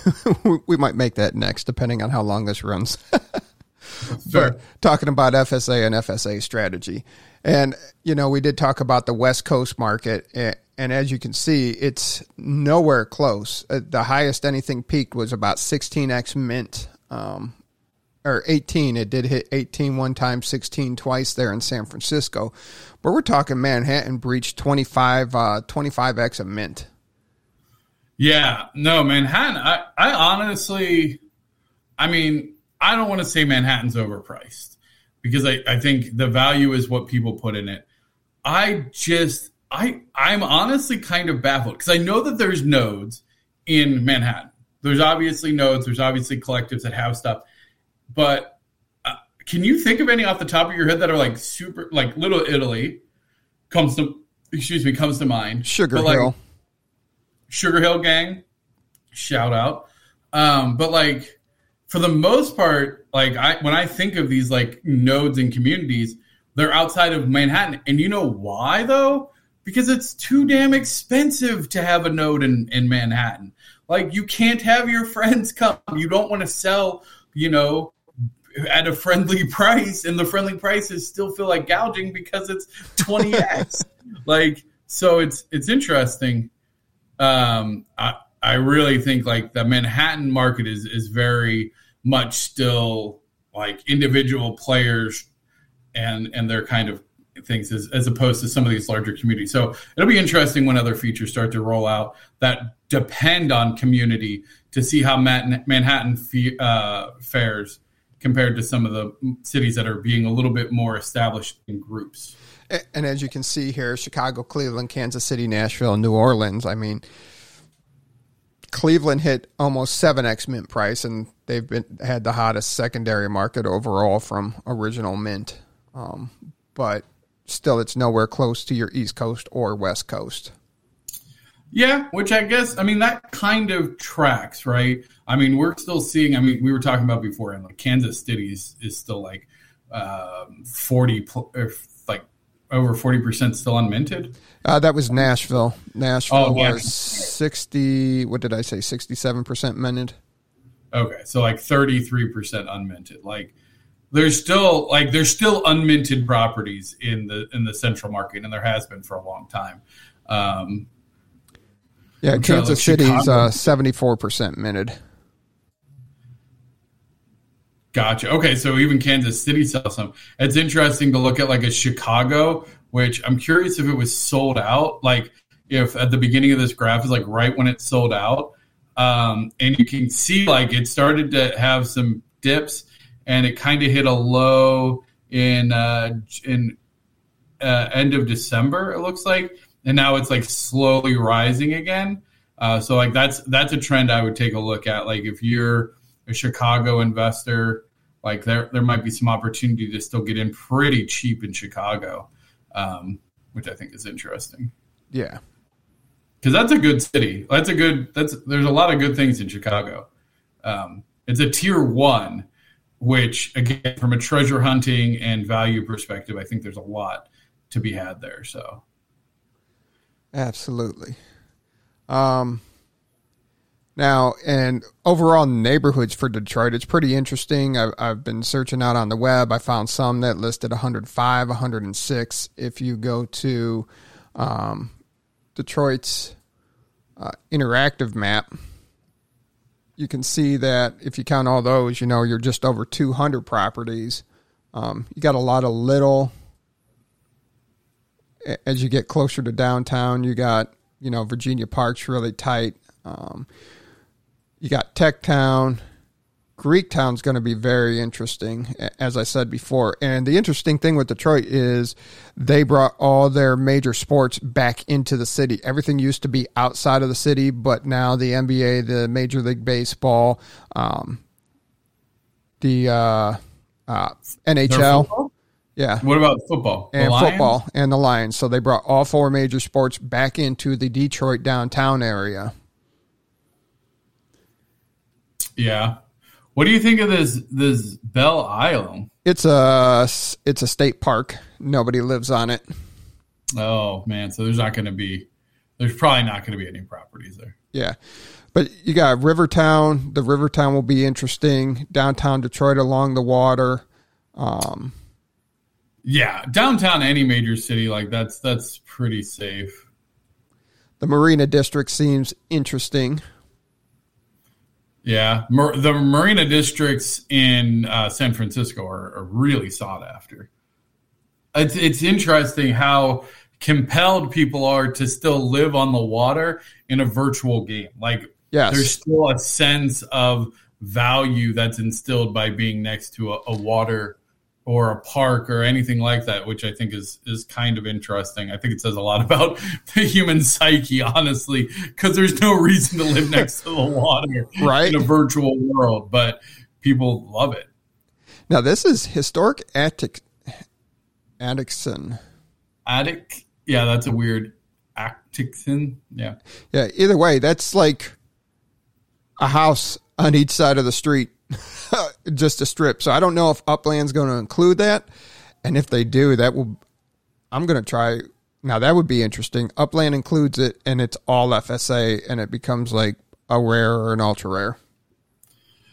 Speaker 2: we might make that next, depending on how long this runs. but talking about FSA and FSA strategy, and you know, we did talk about the West Coast market, and as you can see, it's nowhere close. Uh, the highest anything peaked was about 16x mint um, or 18. It did hit 18 one time, 16 twice there in San Francisco. But we're talking Manhattan breached 25, uh, 25x a mint.
Speaker 3: Yeah, no, Manhattan. I, I honestly, I mean, I don't want to say Manhattan's overpriced because I, I think the value is what people put in it. I just, I, I'm honestly kind of baffled because I know that there's nodes in Manhattan. There's obviously nodes, there's obviously collectives that have stuff but uh, can you think of any off the top of your head that are like super, like Little Italy comes to, excuse me, comes to mind.
Speaker 2: Sugar but Hill.
Speaker 3: Sugar Hill Gang, shout out. Um, but like for the most part, like I when I think of these like nodes and communities, they're outside of Manhattan. And you know why though? Because it's too damn expensive to have a node in, in Manhattan. Like you can't have your friends come. You don't want to sell, you know, at a friendly price, and the friendly prices still feel like gouging because it's 20x. like, so it's it's interesting. Um, I I really think like the Manhattan market is is very much still like individual players and and their kind of things as, as opposed to some of these larger communities. So it'll be interesting when other features start to roll out that depend on community to see how Manhattan uh, fares compared to some of the cities that are being a little bit more established in groups.
Speaker 2: And as you can see here, Chicago, Cleveland, Kansas City, Nashville, New Orleans. I mean, Cleveland hit almost 7x mint price, and they've been had the hottest secondary market overall from original mint. Um, but still, it's nowhere close to your East Coast or West Coast.
Speaker 3: Yeah, which I guess I mean that kind of tracks, right? I mean, we're still seeing. I mean, we were talking about before, and like Kansas City is, is still like um, forty, like over forty percent still unminted.
Speaker 2: Uh, that was Nashville. Nashville oh, was sixty. What did I say? Sixty-seven percent minted.
Speaker 3: Okay, so like thirty-three percent unminted. Like there's still like there's still unminted properties in the in the central market, and there has been for a long time. Um,
Speaker 2: yeah, Kansas City's uh, seventy-four percent minted.
Speaker 3: Gotcha. Okay, so even Kansas City sells some. It's interesting to look at like a Chicago, which I'm curious if it was sold out. Like if at the beginning of this graph is like right when it sold out, um, and you can see like it started to have some dips and it kind of hit a low in uh, in uh, end of December. It looks like, and now it's like slowly rising again. Uh, so like that's that's a trend I would take a look at. Like if you're a Chicago investor, like there there might be some opportunity to still get in pretty cheap in Chicago, um, which I think is interesting.
Speaker 2: Yeah,
Speaker 3: because that's a good city. That's a good. That's there's a lot of good things in Chicago. Um, it's a tier one which again from a treasure hunting and value perspective i think there's a lot to be had there so
Speaker 2: absolutely um now and overall neighborhoods for detroit it's pretty interesting I've, I've been searching out on the web i found some that listed 105 106 if you go to um, detroit's uh, interactive map you can see that if you count all those, you know, you're just over 200 properties. Um, you got a lot of little. As you get closer to downtown, you got, you know, Virginia Park's really tight. Um, you got Tech Town, Greektown's going to be very interesting, as I said before. And the interesting thing with Detroit is they brought all their major sports back into the city. Everything used to be outside of the city, but now the NBA, the Major League Baseball, um, the uh, uh, NHL. Yeah.
Speaker 3: What about football?
Speaker 2: The and Lions? football and the Lions. So they brought all four major sports back into the Detroit downtown area.
Speaker 3: Yeah. What do you think of this this Belle Isle?
Speaker 2: It's a it's a state park. Nobody lives on it.
Speaker 3: Oh man, so there's not going to be there's probably not going to be any properties there.
Speaker 2: Yeah. But you got Rivertown. The Rivertown will be interesting. Downtown Detroit along the water. Um,
Speaker 3: yeah, downtown any major city like that's that's pretty safe.
Speaker 2: The Marina District seems interesting.
Speaker 3: Yeah, Mar- the marina districts in uh, San Francisco are, are, really sought after. It's it's interesting how compelled people are to still live on the water in a virtual game. Like, yes. there's still a sense of value that's instilled by being next to a, a water or a park or anything like that, which I think is is kind of interesting. I think it says a lot about the human psyche, honestly, because there's no reason to live next to the water
Speaker 2: right.
Speaker 3: in a virtual world, but people love it.
Speaker 2: Now this is historic Attic Atkinson.
Speaker 3: Attic, yeah, that's a weird Atkinson. Yeah,
Speaker 2: yeah. Either way, that's like a house on each side of the street just a strip. So I don't know if Upland's going to include that, and if they do, that will. I'm going to try. Now that would be interesting. Upland includes it, and it's all FSA, and it becomes like a rare or an ultra rare.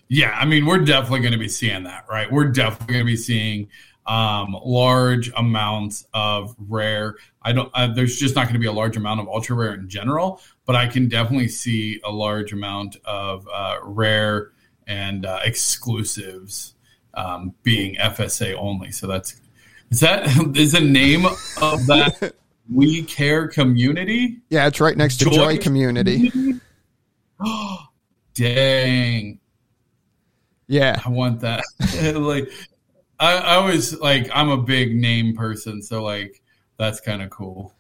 Speaker 3: Yeah, I mean, we're definitely going to be seeing that, right? We're definitely going to be seeing um, large amounts of rare. I don't. Uh, there's just not going to be a large amount of ultra rare in general, but I can definitely see a large amount of uh, rare and uh, exclusives um, being FSA only. So that's is that is the name of that We Care community?
Speaker 2: Yeah, it's right next to Joy, Joy Community.
Speaker 3: Dang.
Speaker 2: Yeah,
Speaker 3: I want that. like, I, I always like I'm a big name person, so like that's kind of cool.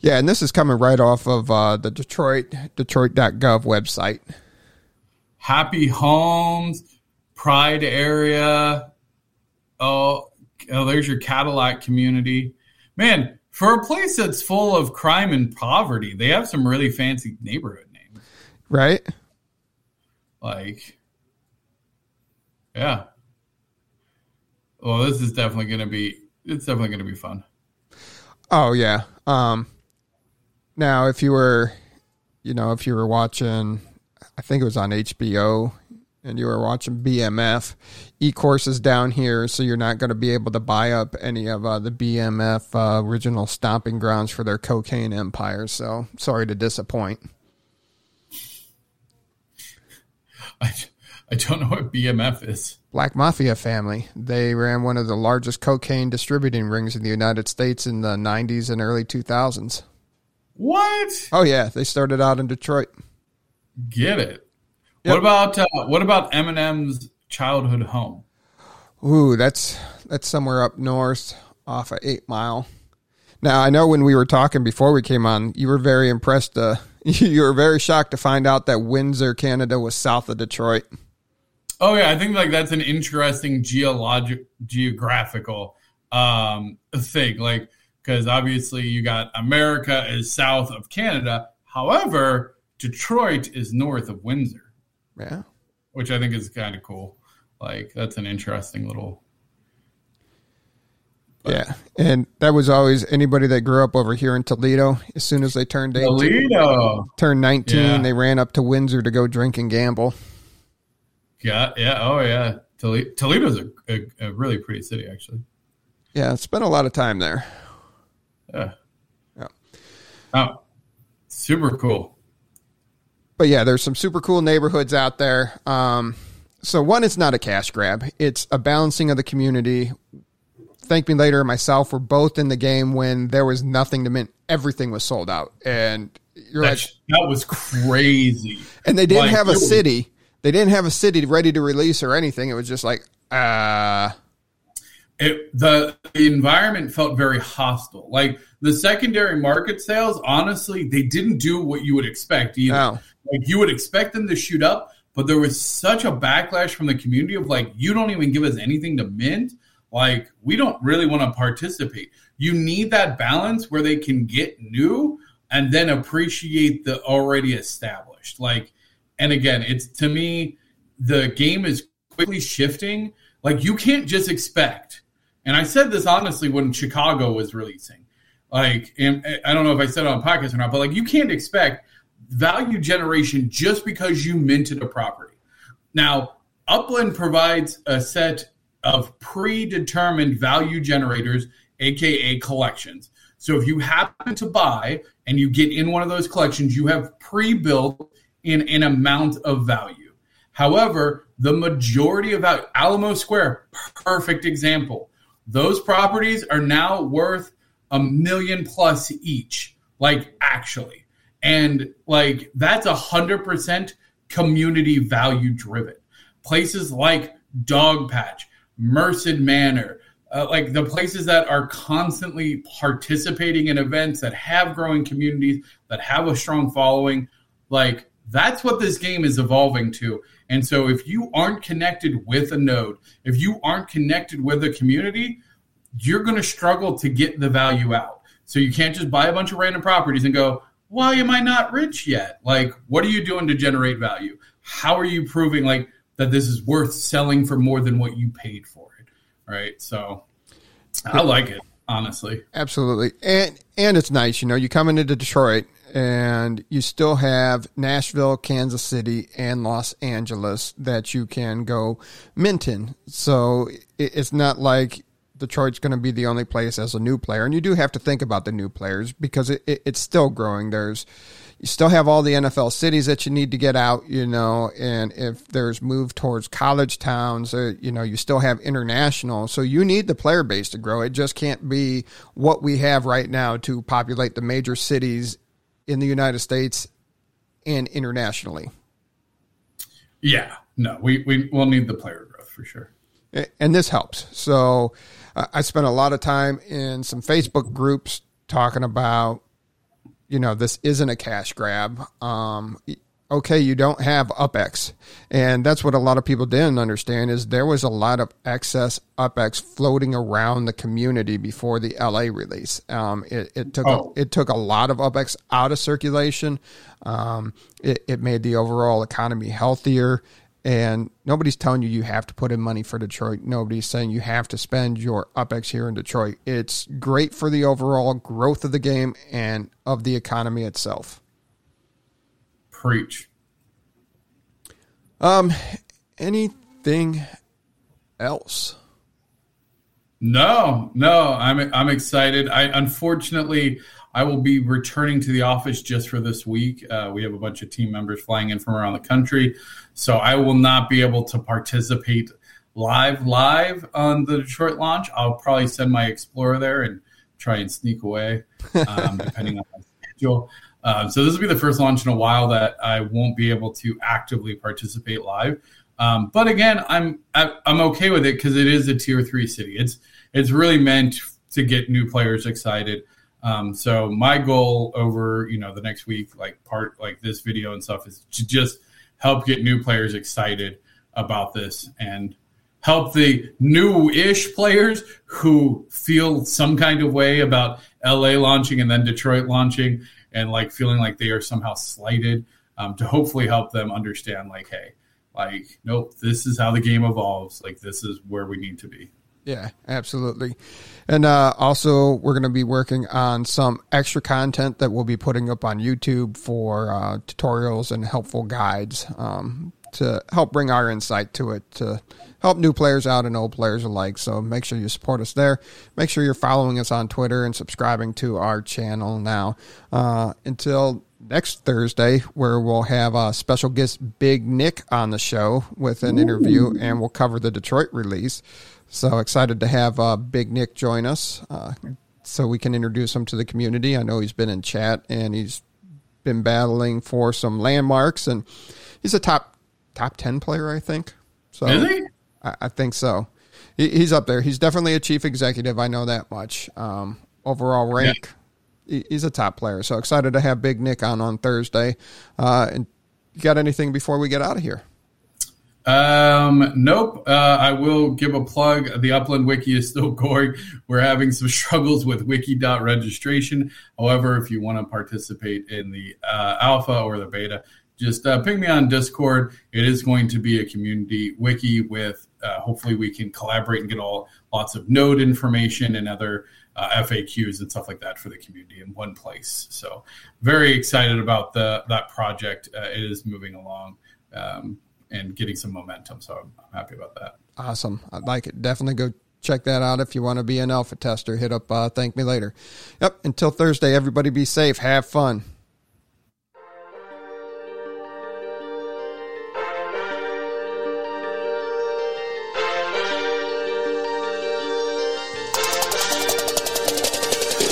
Speaker 2: Yeah, and this is coming right off of uh, the Detroit Detroit.gov website.
Speaker 3: Happy Homes, Pride area. Oh, oh, there's your Cadillac community. Man, for a place that's full of crime and poverty, they have some really fancy neighborhood names.
Speaker 2: Right?
Speaker 3: Like, yeah. Well, this is definitely going to be. It's definitely going to be fun.
Speaker 2: Oh yeah. Um, now, if you were, you know, if you were watching, I think it was on HBO, and you were watching BMF, E-Course is down here, so you're not going to be able to buy up any of uh, the BMF uh, original stomping grounds for their cocaine empire. So sorry to disappoint.
Speaker 3: I, I don't know what BMF is.
Speaker 2: Black Mafia family. They ran one of the largest cocaine distributing rings in the United States in the 90s and early 2000s.
Speaker 3: What?
Speaker 2: Oh yeah, they started out in Detroit.
Speaker 3: Get it. Yep. What about uh, what about Eminem's childhood home?
Speaker 2: Ooh, that's that's somewhere up north off of 8 Mile. Now, I know when we were talking before we came on, you were very impressed uh, you were very shocked to find out that Windsor, Canada was south of Detroit.
Speaker 3: Oh yeah, I think like that's an interesting geologic geographical um, thing. Like because obviously you got America is south of Canada. However, Detroit is north of Windsor.
Speaker 2: Yeah,
Speaker 3: which I think is kind of cool. Like that's an interesting little.
Speaker 2: But. Yeah, and that was always anybody that grew up over here in Toledo. As soon as they turned 18,
Speaker 3: Toledo
Speaker 2: turned nineteen, yeah. they ran up to Windsor to go drink and gamble.
Speaker 3: Yeah, yeah, oh yeah. Toledo, Toledo's a, a, a really pretty city, actually.
Speaker 2: Yeah, spent a lot of time there.
Speaker 3: Yeah. Yeah. Oh, super cool.
Speaker 2: But yeah, there's some super cool neighborhoods out there. Um, so one, it's not a cash grab; it's a balancing of the community. ThankMeLater. Myself were both in the game when there was nothing to mint. Everything was sold out, and you're
Speaker 3: that, like, that was crazy.
Speaker 2: And they didn't like, have a city they didn't have a city ready to release or anything. It was just like, uh
Speaker 3: it, the, the environment felt very hostile. Like the secondary market sales, honestly, they didn't do what you would expect either. Like you would expect them to shoot up, but there was such a backlash from the community of like, you don't even give us anything to mint. Like we don't really want to participate. You need that balance where they can get new and then appreciate the already established. Like and again, it's to me, the game is quickly shifting. Like you can't just expect. And I said this honestly when Chicago was releasing. Like, and I don't know if I said it on podcast or not, but like you can't expect value generation just because you minted a property. Now, Upland provides a set of predetermined value generators, aka collections. So if you happen to buy and you get in one of those collections, you have pre-built in an amount of value. However, the majority of value, Alamo Square, perfect example. Those properties are now worth a million plus each, like actually. And like that's a hundred percent community value driven. Places like Dogpatch, Merced Manor, uh, like the places that are constantly participating in events that have growing communities, that have a strong following, like that's what this game is evolving to. And so if you aren't connected with a node, if you aren't connected with a community, you're going to struggle to get the value out. So you can't just buy a bunch of random properties and go, "Why am I not rich yet?" Like, what are you doing to generate value? How are you proving like that this is worth selling for more than what you paid for it? Right? So I like it, honestly.
Speaker 2: Absolutely. And and it's nice, you know, you come into Detroit and you still have Nashville, Kansas City, and Los Angeles that you can go mint in. So it's not like Detroit's going to be the only place as a new player, and you do have to think about the new players because it, it, it's still growing. There's you still have all the NFL cities that you need to get out, you know, and if there's move towards college towns, uh, you know, you still have international. So you need the player base to grow. It just can't be what we have right now to populate the major cities in the United States and internationally.
Speaker 3: Yeah, no, we, we will need the player growth for sure.
Speaker 2: And this helps. So I spent a lot of time in some Facebook groups talking about, you know, this isn't a cash grab. Um, okay, you don't have UpX. And that's what a lot of people didn't understand is there was a lot of excess UpX floating around the community before the LA release. Um, it, it, took oh. a, it took a lot of UpX out of circulation. Um, it, it made the overall economy healthier. And nobody's telling you you have to put in money for Detroit. Nobody's saying you have to spend your UpX here in Detroit. It's great for the overall growth of the game and of the economy itself.
Speaker 3: Preach.
Speaker 2: Um, anything else?
Speaker 3: No, no. I'm I'm excited. I unfortunately I will be returning to the office just for this week. Uh, we have a bunch of team members flying in from around the country, so I will not be able to participate live live on the Detroit launch. I'll probably send my Explorer there and try and sneak away, um, depending on my schedule. Um, so this will be the first launch in a while that I won't be able to actively participate live. Um, but again, I'm I'm okay with it because it is a tier three city. It's it's really meant to get new players excited. Um, so my goal over you know the next week, like part like this video and stuff, is to just help get new players excited about this and help the new-ish players who feel some kind of way about LA launching and then Detroit launching and like feeling like they are somehow slighted um, to hopefully help them understand like hey like nope this is how the game evolves. Like this is where we need to be
Speaker 2: yeah absolutely and uh, also we're going to be working on some extra content that we'll be putting up on youtube for uh, tutorials and helpful guides um, to help bring our insight to it to help new players out and old players alike. So make sure you support us there. Make sure you're following us on Twitter and subscribing to our channel now. Uh, until next Thursday, where we'll have a special guest Big Nick on the show with an Ooh. interview, and we'll cover the Detroit release. So excited to have uh, Big Nick join us, uh, so we can introduce him to the community. I know he's been in chat and he's been battling for some landmarks, and he's a top top ten player, I think.
Speaker 3: So is he?
Speaker 2: I, I think so. He, he's up there. He's definitely a chief executive. I know that much. Um, overall rank, yeah. He, he's a top player. So excited to have Big Nick on on Thursday. Uh, and you got anything before we get out of here?
Speaker 3: Um, nope. Uh, I will give a plug. The Upland Wiki is still going. We're having some struggles with wiki registration. However, if you want to participate in the uh, alpha or the beta, just uh, ping me on Discord. It is going to be a community wiki with uh, hopefully we can collaborate and get all lots of node information and other uh, FAQs and stuff like that for the community in one place. So very excited about the that project. Uh, it is moving along um, and getting some momentum. So I'm, I'm, happy about that.
Speaker 2: Awesome. I'd like it. Definitely go check that out if you want to be an alpha tester. Hit up uh, ThankMeLater. Yep. Until Thursday, everybody be safe. Have fun.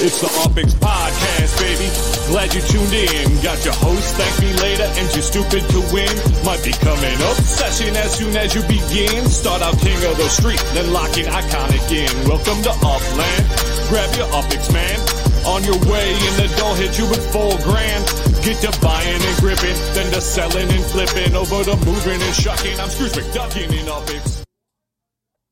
Speaker 1: It's the UpX Podcast, baby. Glad you tuned in. Got your host, ThankMeLater, and you're stupid to win. Might be coming up session as soon as you begin. Start out king of the street, then locking iconic in. Welcome to Upland. Grab your UpX, man. On your way, and the door hit you with full grand. Get to buying and gripping, then to selling and flipping. Over to moving and shucking. I'm Scrooge McDucking in UpX.